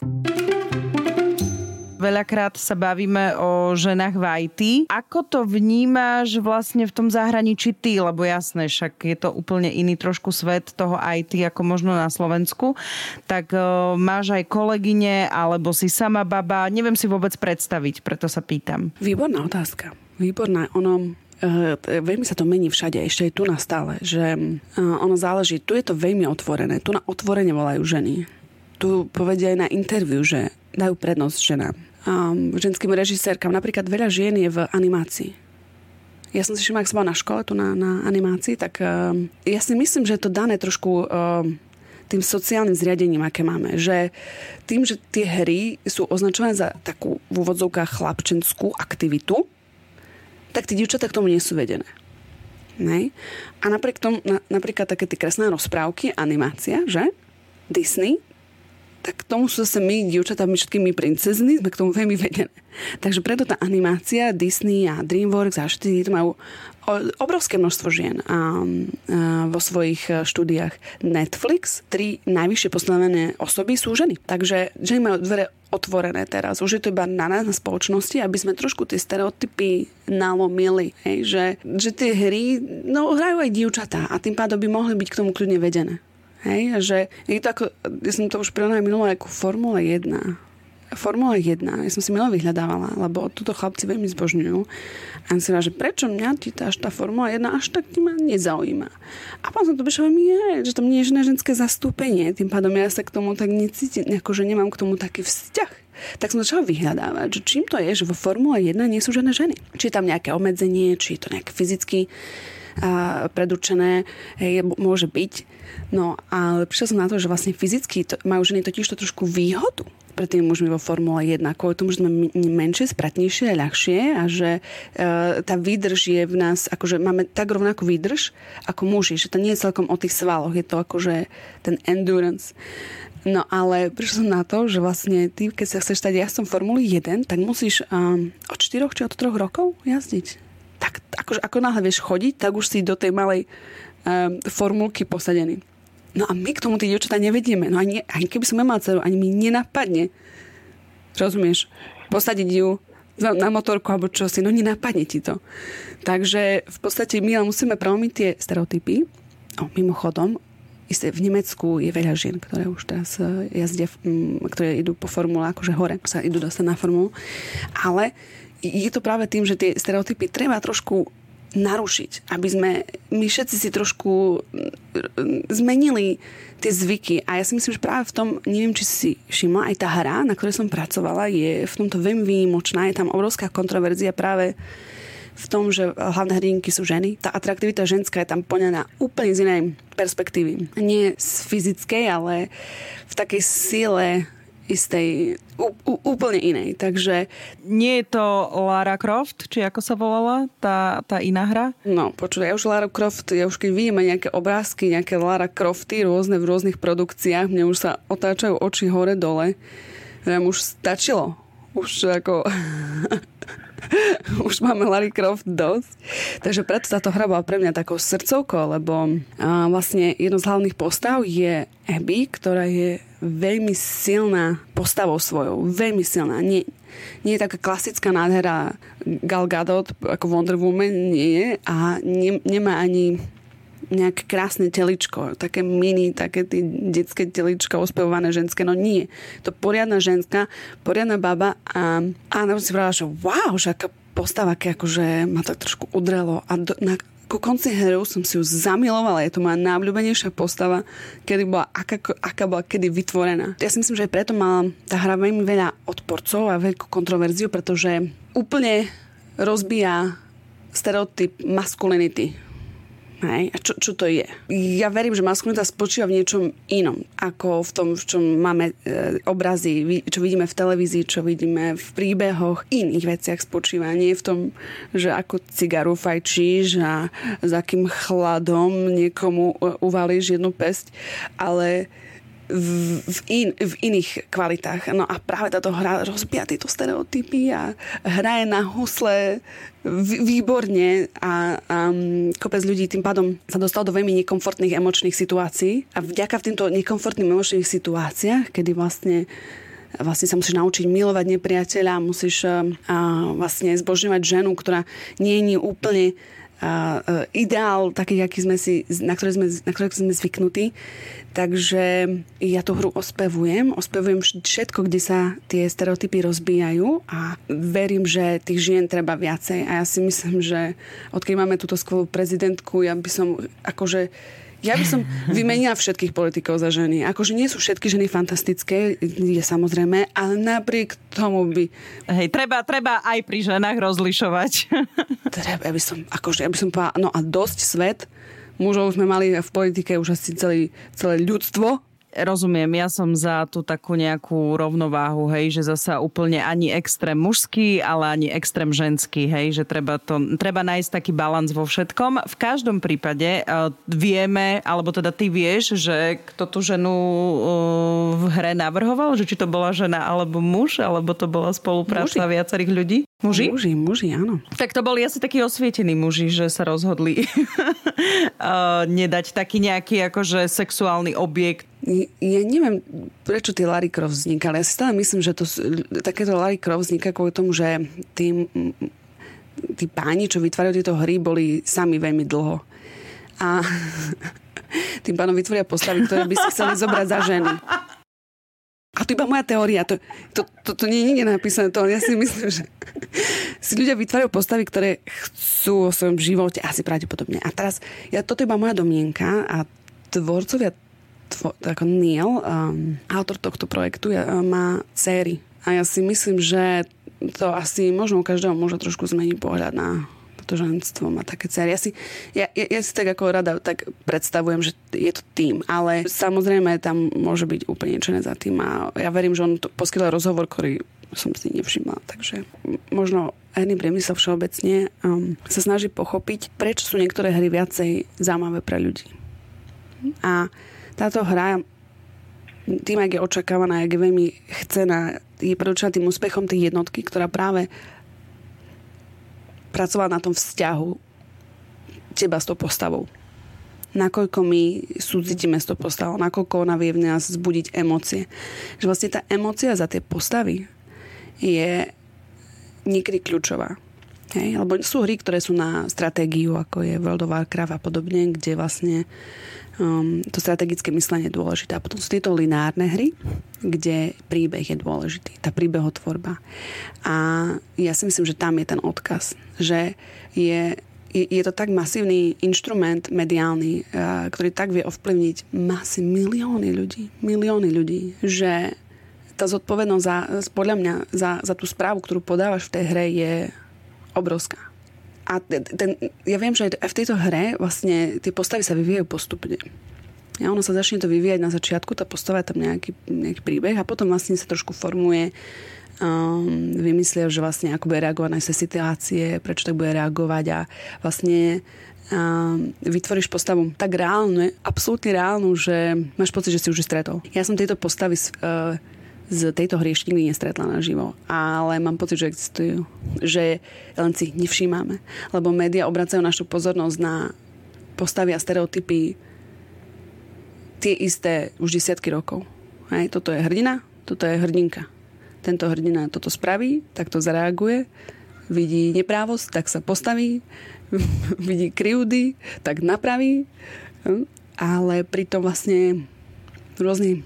Veľakrát sa bavíme o ženách v IT. Ako to vnímaš vlastne v tom zahraničí ty? Lebo jasné, však je to úplne iný trošku svet toho IT ako možno na Slovensku. Tak uh, máš aj kolegyne, alebo si sama baba. Neviem si vôbec predstaviť, preto sa pýtam. Výborná otázka. Výborná. Ono, Uh, veľmi sa to mení všade, ešte aj tu na stále, že uh, ono záleží, tu je to veľmi otvorené, tu na otvorene volajú ženy. Tu povedia aj na interviu, že dajú prednosť ženám um, ženským režisérkam. Napríklad veľa žien je v animácii. Ja som si všimla, ak som bola na škole tu na, na animácii, tak um, ja si myslím, že je to dané trošku um, tým sociálnym zriadením, aké máme. Že tým, že tie hry sú označované za takú v úvodzovkách chlapčenskú aktivitu, tak tí dievčatá k tomu nie sú vedené. Nej? A napriek tomu, na, napríklad také tie kresné rozprávky, animácia, že? Disney, tak k tomu sú zase my, dievčatá, my všetkými princezny, sme k tomu veľmi vedené. Takže preto tá animácia Disney a DreamWorks a všetky to majú obrovské množstvo žien a, a vo svojich e, štúdiách. Netflix, tri najvyššie postavené osoby sú ženy. Takže ženy majú dvere otvorené teraz. Už je to iba na nás, na spoločnosti, aby sme trošku tie stereotypy nalomili. Hej, že, že tie hry no, hrajú aj dievčatá a tým pádom by mohli byť k tomu kľudne vedené. Hej, že je to ako, ja som to už prirovnala minulé ako Formule 1. Formule 1, ja som si milo vyhľadávala, lebo túto chlapci veľmi zbožňujú. A som že prečo mňa tá, až tá Formula 1 až tak ma nezaujíma. A potom som to prišla, je, že tam nie je ženské zastúpenie, tým pádom ja sa k tomu tak necítim, ako že nemám k tomu taký vzťah. Tak som začala vyhľadávať, že čím to je, že vo Formule 1 nie sú žiadne ženy. Či je tam nejaké obmedzenie, či je to nejaké fyzicky a predurčené, hej, môže byť. No ale prišla som na to, že vlastne fyzicky to, majú ženy totiž to trošku výhodu pre tými mužmi vo Formule 1, kvôli tomu, že sme menšie, spratnejšie a ľahšie a že e, tá výdrž je v nás, akože máme tak rovnakú výdrž ako muži, že to nie je celkom o tých svaloch, je to akože ten endurance. No ale prišla som na to, že vlastne ty, keď sa chceš stať jazdcom Formuly 1, tak musíš um, od 4 či od 3 rokov jazdiť tak akože, ako náhle vieš chodiť, tak už si do tej malej formulky posadený. No a my k tomu tie dievčatá nevedieme. No ani, ani keby som nemala dceru, ani mi nenapadne. Rozumieš? Posadiť ju na motorku alebo čo si, no nenapadne ti to. Takže v podstate my musíme prelomiť tie stereotypy. O, mimochodom, isté, v Nemecku je veľa žien, ktoré už teraz e, jazdia, ktoré idú po formule, akože hore sa idú dostať na formulu. Ale je to práve tým, že tie stereotypy treba trošku narušiť, aby sme my všetci si trošku mm, zmenili tie zvyky. A ja si myslím, že práve v tom, neviem, či si všimla, aj tá hra, na ktorej som pracovala, je v tomto veľmi výnimočná. Je tam obrovská kontroverzia práve v tom, že hlavné hrdinky sú ženy. Tá atraktivita ženská je tam poňaná úplne z inej perspektívy. Nie z fyzickej, ale v takej sile istej úplne inej. Takže... Nie je to Lara Croft, či ako sa volala tá, tá iná hra? No, počuj, ja už Lara Croft, ja už keď vidíme nejaké obrázky, nejaké Lara Crofty rôzne v rôznych produkciách, mne už sa otáčajú oči hore-dole že už stačilo. Už ako... už máme Larry Croft dosť. Takže preto táto hra bola pre mňa takou srdcovkou, lebo uh, vlastne jedno z hlavných postav je Abby, ktorá je veľmi silná postavou svojou. Veľmi silná. Nie, nie je taká klasická nádhera Gal Gadot ako Wonder Woman, nie je. A ne, nemá ani nejaké krásne teličko, také mini, také tie detské telička ospevované ženské, no nie. To poriadna ženská, poriadna baba a, a na si povedala, že wow, že aká postava, akože ma tak trošku udrelo a do, na, ku konci hru som si ju zamilovala. Je to moja najobľúbenejšia postava, kedy bola, aká, aká bola kedy vytvorená. Ja si myslím, že aj preto mala tá hra veľmi veľa odporcov a veľkú kontroverziu, pretože úplne rozbíja stereotyp maskulinity Hej? A čo, čo to je? Ja verím, že maskulinita spočíva v niečom inom, ako v tom, v čom máme e, obrazy, čo vidíme v televízii, čo vidíme v príbehoch, iných veciach spočíva. Nie v tom, že ako cigaru fajčíš a s akým chladom niekomu e, uvalíš jednu pesť, ale v, in, v iných kvalitách. No a práve táto hra rozbíja tieto stereotypy a hraje na husle výborne a, a kopec ľudí tým pádom sa dostal do veľmi nekomfortných emočných situácií a vďaka v týmto nekomfortným emočných situáciách, kedy vlastne vlastne sa musíš naučiť milovať nepriateľa, musíš a, vlastne zbožňovať ženu, ktorá nie je úplne a, ideál taký, aký sme si, na ktoré sme, na ktoré sme zvyknutí. Takže ja tú hru ospevujem, ospevujem všetko, kde sa tie stereotypy rozbijajú a verím, že tých žien treba viacej. A ja si myslím, že odkedy máme túto skvelú prezidentku, ja by som akože ja by som vymenila všetkých politikov za ženy. Akože nie sú všetky ženy fantastické, je samozrejme, ale napriek tomu by... Hej, treba, treba aj pri ženách rozlišovať. Treba, ja by som, akože, ja by som povedala, no a dosť svet, mužov sme mali v politike už asi celý, celé ľudstvo, Rozumiem, ja som za tú takú nejakú rovnováhu, hej, že zasa úplne ani extrém mužský, ale ani extrém ženský, hej, že treba, to, treba nájsť taký balans vo všetkom. V každom prípade uh, vieme, alebo teda ty vieš, že kto tú ženu uh, v hre navrhoval, že či to bola žena alebo muž, alebo to bola spolupráca muži. viacerých ľudí? Muži? Muži, muži, áno. Tak to boli asi takí osvietení muži, že sa rozhodli uh, nedať taký nejaký akože sexuálny objekt ja neviem, prečo tie Larry Croft vznikali. Ja si stále myslím, že to, takéto Larry Croft vzniká kvôli tomu, že tí, tí páni, čo vytvárajú tieto hry, boli sami veľmi dlho. A tým pánom vytvoria postavy, ktoré by si chceli zobrať za ženy. A to iba moja teória. To, to, to, to nie je nikde napísané. To, ja si myslím, že si ľudia vytvárajú postavy, ktoré chcú o svojom živote asi pravdepodobne. A teraz, ja, toto je iba moja domienka a tvorcovia tvo, ako Neil, um, autor tohto projektu, uh, má céry. A ja si myslím, že to asi možno u každého môže trošku zmeniť pohľad na toto ženstvo, má také céry. Ja si, ja, ja, ja si tak ako rada tak predstavujem, že je to tým, ale samozrejme tam môže byť úplne niečo za tým a ja verím, že on to poskytol rozhovor, ktorý som si nevšimla. Takže možno herný priemysel všeobecne um, sa snaží pochopiť, prečo sú niektoré hry viacej zaujímavé pre ľudí. A táto hra tým, ak je očakávaná, ak je veľmi chcená, je predurčená tým úspechom tej jednotky, ktorá práve pracovala na tom vzťahu teba s tou postavou. Nakoľko my súcitíme s tou postavou, nakoľko ona vie v nás zbudiť emócie. Že vlastne tá emócia za tie postavy je niekedy kľúčová. Hej? Lebo sú hry, ktoré sú na stratégiu, ako je World of Warcraft a podobne, kde vlastne um, to strategické myslenie je dôležité. A potom sú tieto lineárne hry, kde príbeh je dôležitý, tá príbehotvorba. A ja si myslím, že tam je ten odkaz, že je je to tak masívny inštrument mediálny, uh, ktorý tak vie ovplyvniť masy, milióny ľudí, milióny ľudí, že tá zodpovednosť za, podľa mňa za, za tú správu, ktorú podávaš v tej hre je obrovská. A ten, ja viem, že v tejto hre vlastne tie postavy sa vyvíjajú postupne. A ono sa začne to vyvíjať na začiatku, tá postava je tam nejaký, nejaký príbeh a potom vlastne sa trošku formuje um, vymyslia, že vlastne ako bude reagovať na situácie, prečo tak bude reagovať a vlastne um, vytvoríš postavu tak reálnu, absolútne reálnu, že máš pocit, že si už stretol. Ja som tejto postavy uh, z tejto hry ešte nikdy nestretla naživo. Ale mám pocit, že existujú. Že len si ich nevšímame. Lebo médiá obracajú našu pozornosť na postavy a stereotypy tie isté už desiatky rokov. Hej, toto je hrdina, toto je hrdinka. Tento hrdina toto spraví, tak to zareaguje, vidí neprávosť, tak sa postaví, vidí krivdy, tak napraví. Hm? Ale pritom vlastne rôzni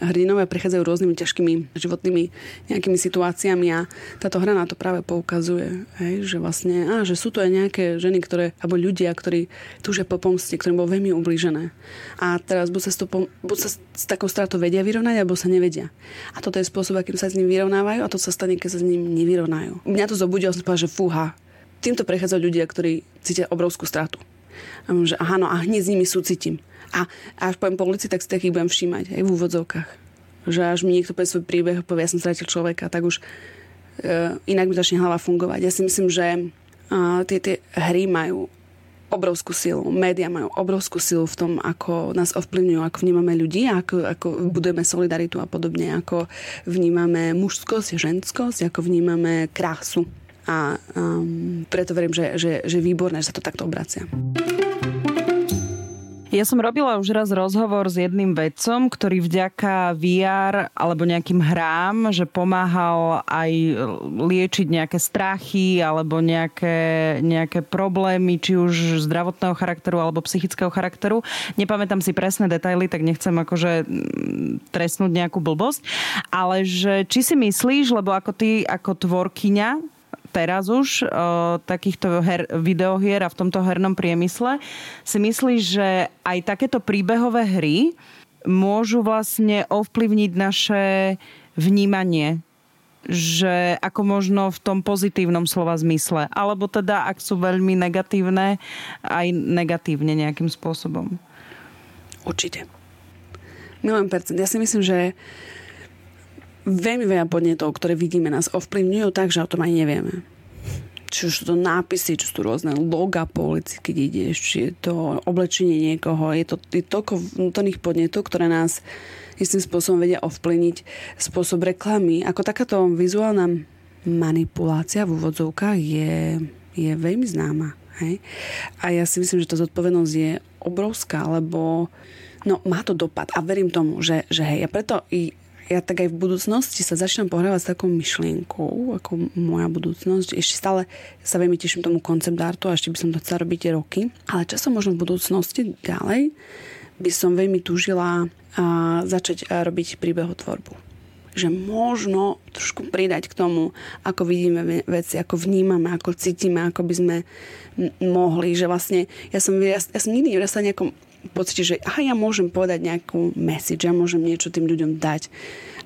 hrdinové prechádzajú rôznymi ťažkými životnými nejakými situáciami a táto hra na to práve poukazuje, hej, že vlastne, á, že sú to aj nejaké ženy, ktoré, alebo ľudia, ktorí túžia po pomste, ktorým bolo veľmi ublížené. A teraz buď sa, s, to, buď sa s takou stratou vedia vyrovnať, alebo sa nevedia. A toto je spôsob, akým sa s ním vyrovnávajú a to sa stane, keď sa s ním nevyrovnajú. Mňa to zobudilo, som povedala, že fúha. Týmto prechádzajú ľudia, ktorí cítia obrovskú stratu. A že aha, no a hneď s nimi súcitím. A, a až poviem po ulici, tak si takých budem všímať aj v úvodzovkách. Že až mi niekto povie svoj príbeh povie, ja som stratil človeka, tak už uh, inak mi začne hlava fungovať. Ja si myslím, že uh, tie, tie hry majú obrovskú silu. Média majú obrovskú silu v tom, ako nás ovplyvňujú, ako vnímame ľudí, ako, ako budujeme solidaritu a podobne, ako vnímame mužskosť, ženskosť, ako vnímame krásu. A um, preto verím, že, že, že výborné, že sa to takto obracia. Ja som robila už raz rozhovor s jedným vedcom, ktorý vďaka VR alebo nejakým hrám, že pomáhal aj liečiť nejaké strachy alebo nejaké, nejaké problémy, či už zdravotného charakteru alebo psychického charakteru. Nepamätám si presné detaily, tak nechcem akože trestnúť nejakú blbosť. Ale že či si myslíš, lebo ako ty ako tvorkyňa teraz už o, takýchto her, videohier a v tomto hernom priemysle, si myslíš, že aj takéto príbehové hry môžu vlastne ovplyvniť naše vnímanie že ako možno v tom pozitívnom slova zmysle. Alebo teda, ak sú veľmi negatívne, aj negatívne nejakým spôsobom. Určite. Milujem percent. Ja si myslím, že veľmi veľa podnetov, ktoré vidíme, nás ovplyvňujú tak, že o tom aj nevieme. Či už sú to nápisy, či sú to rôzne loga po ulici, keď ideš, či je to oblečenie niekoho. Je to je toľko vnútorných podnetov, ktoré nás istým spôsobom vedia ovplyvniť spôsob reklamy. Ako takáto vizuálna manipulácia v úvodzovkách je, je veľmi známa. Hej? A ja si myslím, že tá zodpovednosť je obrovská, lebo no, má to dopad a verím tomu, že, že hej, a preto ja tak aj v budúcnosti sa začínam pohrávať s takou myšlienkou, ako moja budúcnosť. Ešte stále sa veľmi teším tomu koncept artu a ešte by som to chcela robiť roky. Ale časom možno v budúcnosti ďalej by som veľmi túžila a začať robiť príbehotvorbu že možno trošku pridať k tomu, ako vidíme veci, ako vnímame, ako cítime, ako by sme mohli, že vlastne ja som, ja, ja som nikdy nevyrastala nejakom pocite, že aha, ja môžem povedať nejakú message, ja môžem niečo tým ľuďom dať.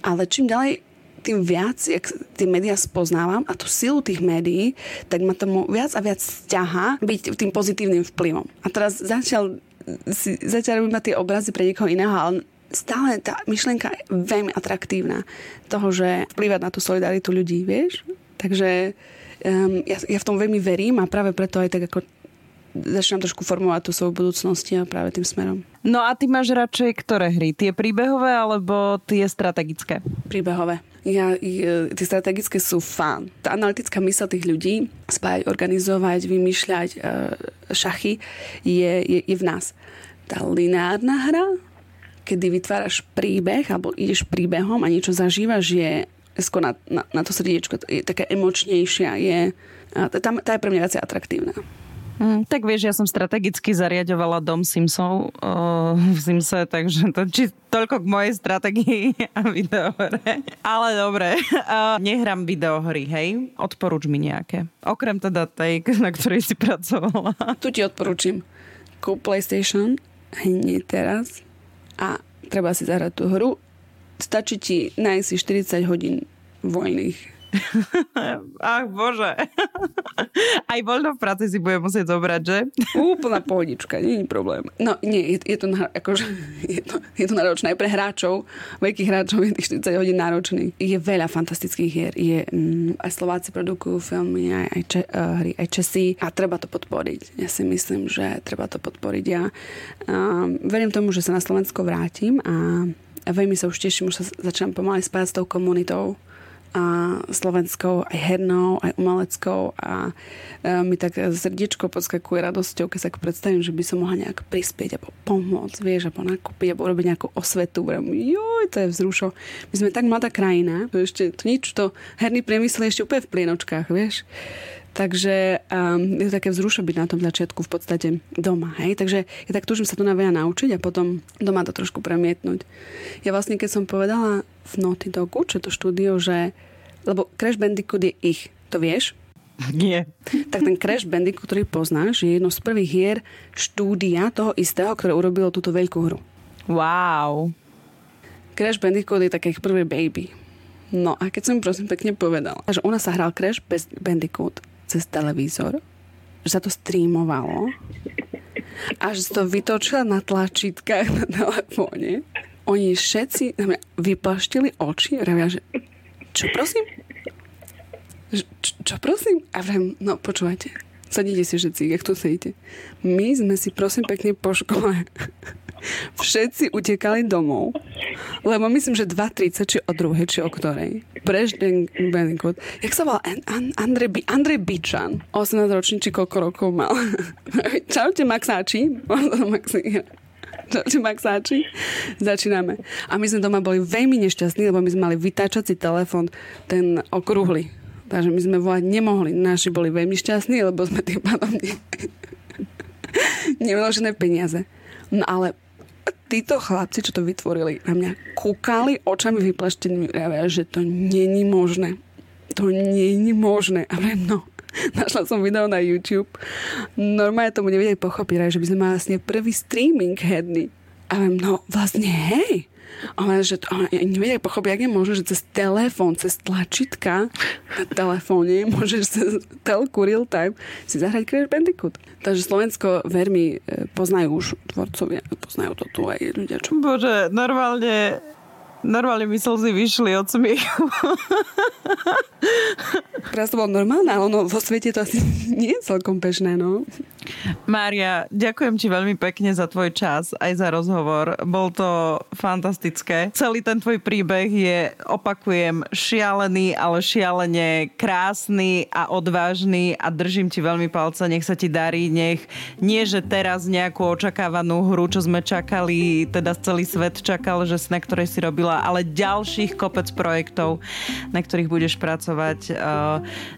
Ale čím ďalej tým viac, jak tie médiá spoznávam a tú silu tých médií, tak ma tomu viac a viac ťaha byť tým pozitívnym vplyvom. A teraz začal si, začal robiť tie obrazy pre niekoho iného, ale stále tá myšlienka je veľmi atraktívna toho, že vplyvať na tú solidaritu ľudí, vieš? Takže um, ja, ja v tom veľmi verím a práve preto aj tak ako začínam trošku formovať tú svoju budúcnosť a práve tým smerom. No a ty máš radšej ktoré hry? Tie príbehové alebo tie strategické? Príbehové. Ja, tie strategické sú fán. Tá analytická mysl tých ľudí, spájať, organizovať, vymýšľať e, šachy je, je, je v nás. Tá lineárna hra, kedy vytváraš príbeh alebo ideš príbehom a niečo zažívaš, je skôr na, na, na to srdiečko, je taká emočnejšia, je, tá, tá je pre mňa viacej atraktívna. Mm, tak vieš, ja som strategicky zariadovala dom Simsov uh, v Simse, takže to či toľko k mojej strategii a videohre. Ale dobre, uh, nehrám videohry, hej? Odporúč mi nejaké. Okrem teda tej, na ktorej si pracovala. Tu ti odporúčim. Kúp PlayStation hneď teraz a treba si zahrať tú hru. Stačí ti nájsť si 40 hodín voľných Ach bože. Aj voľno v práci si bude musieť zobrať, že? Úplná pohodička, nie je problém. No nie, je, je to, akože, je to, je to náročné aj pre hráčov, veľkých hráčov je tých 40 hodín náročný. Je veľa fantastických hier. Je, mm, aj Slováci produkujú filmy, aj, aj, če, uh, hry, aj Česi a treba to podporiť. Ja si myslím, že treba to podporiť. Ja um, verím tomu, že sa na Slovensko vrátim a veľmi sa už teším, už sa začínam pomaly spájať s tou komunitou a slovenskou, aj hernou, aj umeleckou a e, mi tak srdiečko podskakuje radosťou, keď sa predstavím, že by som mohla nejak prispieť alebo pomôcť, vieš, alebo nakúpiť, alebo urobiť nejakú osvetu. Joj, to je vzrušo. My sme tak mladá krajina, ešte to nič, to herný priemysel je ešte úplne v plienočkách, vieš. Takže um, je to také vzrušo byť na tom začiatku v podstate doma. Hej? Takže ja tak túžim sa to na veľa naučiť a potom doma to trošku premietnúť. Ja vlastne, keď som povedala v Naughty Dogu, čo to štúdio, že lebo Crash Bandicoot je ich, to vieš? Nie. Tak ten Crash Bandicoot, ktorý poznáš, je jedno z prvých hier štúdia toho istého, ktoré urobilo túto veľkú hru. Wow. Crash Bandicoot je také ich prvé baby. No a keď som prosím pekne povedala, že u nás sa hral Crash Bandicoot cez televízor, že sa to streamovalo a že to vytočila na tlačítkach na telefóne. Oni všetci na mňa vyplaštili oči a že čo prosím? Čo, čo prosím? A vrem, no počúvajte, sadíte si všetci, jak tu sedíte. My sme si prosím pekne po škole všetci utekali domov, lebo myslím, že 2.30, či o druhej, či o ktorej. Prežden Benikot. Jak sa volal? An- An- Andrej, Bi- Andrej Bičan. 18 ročný, či koľko rokov mal. Čaute, Maxáči. Čaute, Maxáči. Začíname. A my sme doma boli veľmi nešťastní, lebo my sme mali vytáčací telefon, ten okrúhly. Takže my sme volať nemohli. Naši boli veľmi šťastní, lebo sme tým pádom ne... nevložené peniaze. No ale títo chlapci, čo to vytvorili, na mňa kúkali očami vyplaštenými, že to není možné. To není možné. A vrem, no, našla som video na YouTube. Normálne tomu nevedeli pochopiť, že by sme mali vlastne prvý streaming herný. A viem, no vlastne hej. Ale že to, ale nevedia pochopiť, ak je možné, že cez telefón, cez tlačítka na telefóne môžeš cez telku real time si zahrať Crash Bandicoot. Takže Slovensko veľmi e, poznajú už tvorcovia, poznajú to tu aj ľudia. Čo... Bože, normálne Normálne mi slzy vyšli od smiechu. Teraz to bolo normálne, ale ono vo svete to asi nie je celkom bežné, no. Mária, ďakujem ti veľmi pekne za tvoj čas, aj za rozhovor. Bol to fantastické. Celý ten tvoj príbeh je, opakujem, šialený, ale šialene krásny a odvážny a držím ti veľmi palce, nech sa ti darí, nech nie, že teraz nejakú očakávanú hru, čo sme čakali, teda celý svet čakal, že na ktorej si robila, ale ďalších kopec projektov, na ktorých budeš pracovať. Eh,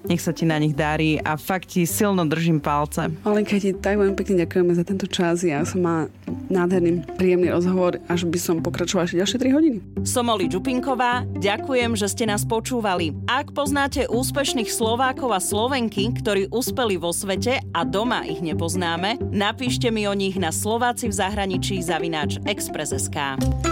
nech sa ti na nich darí a fakt ti silno držím palce. Alenka, ti tak veľmi pekne ďakujeme za tento čas. Ja som mala nádherný, príjemný rozhovor, až by som pokračovala ešte ďalšie 3 hodiny. Som Oli Čupinková, ďakujem, že ste nás počúvali. Ak poznáte úspešných Slovákov a Slovenky, ktorí uspeli vo svete a doma ich nepoznáme, napíšte mi o nich na Slováci v zahraničí zavináč Express.sk.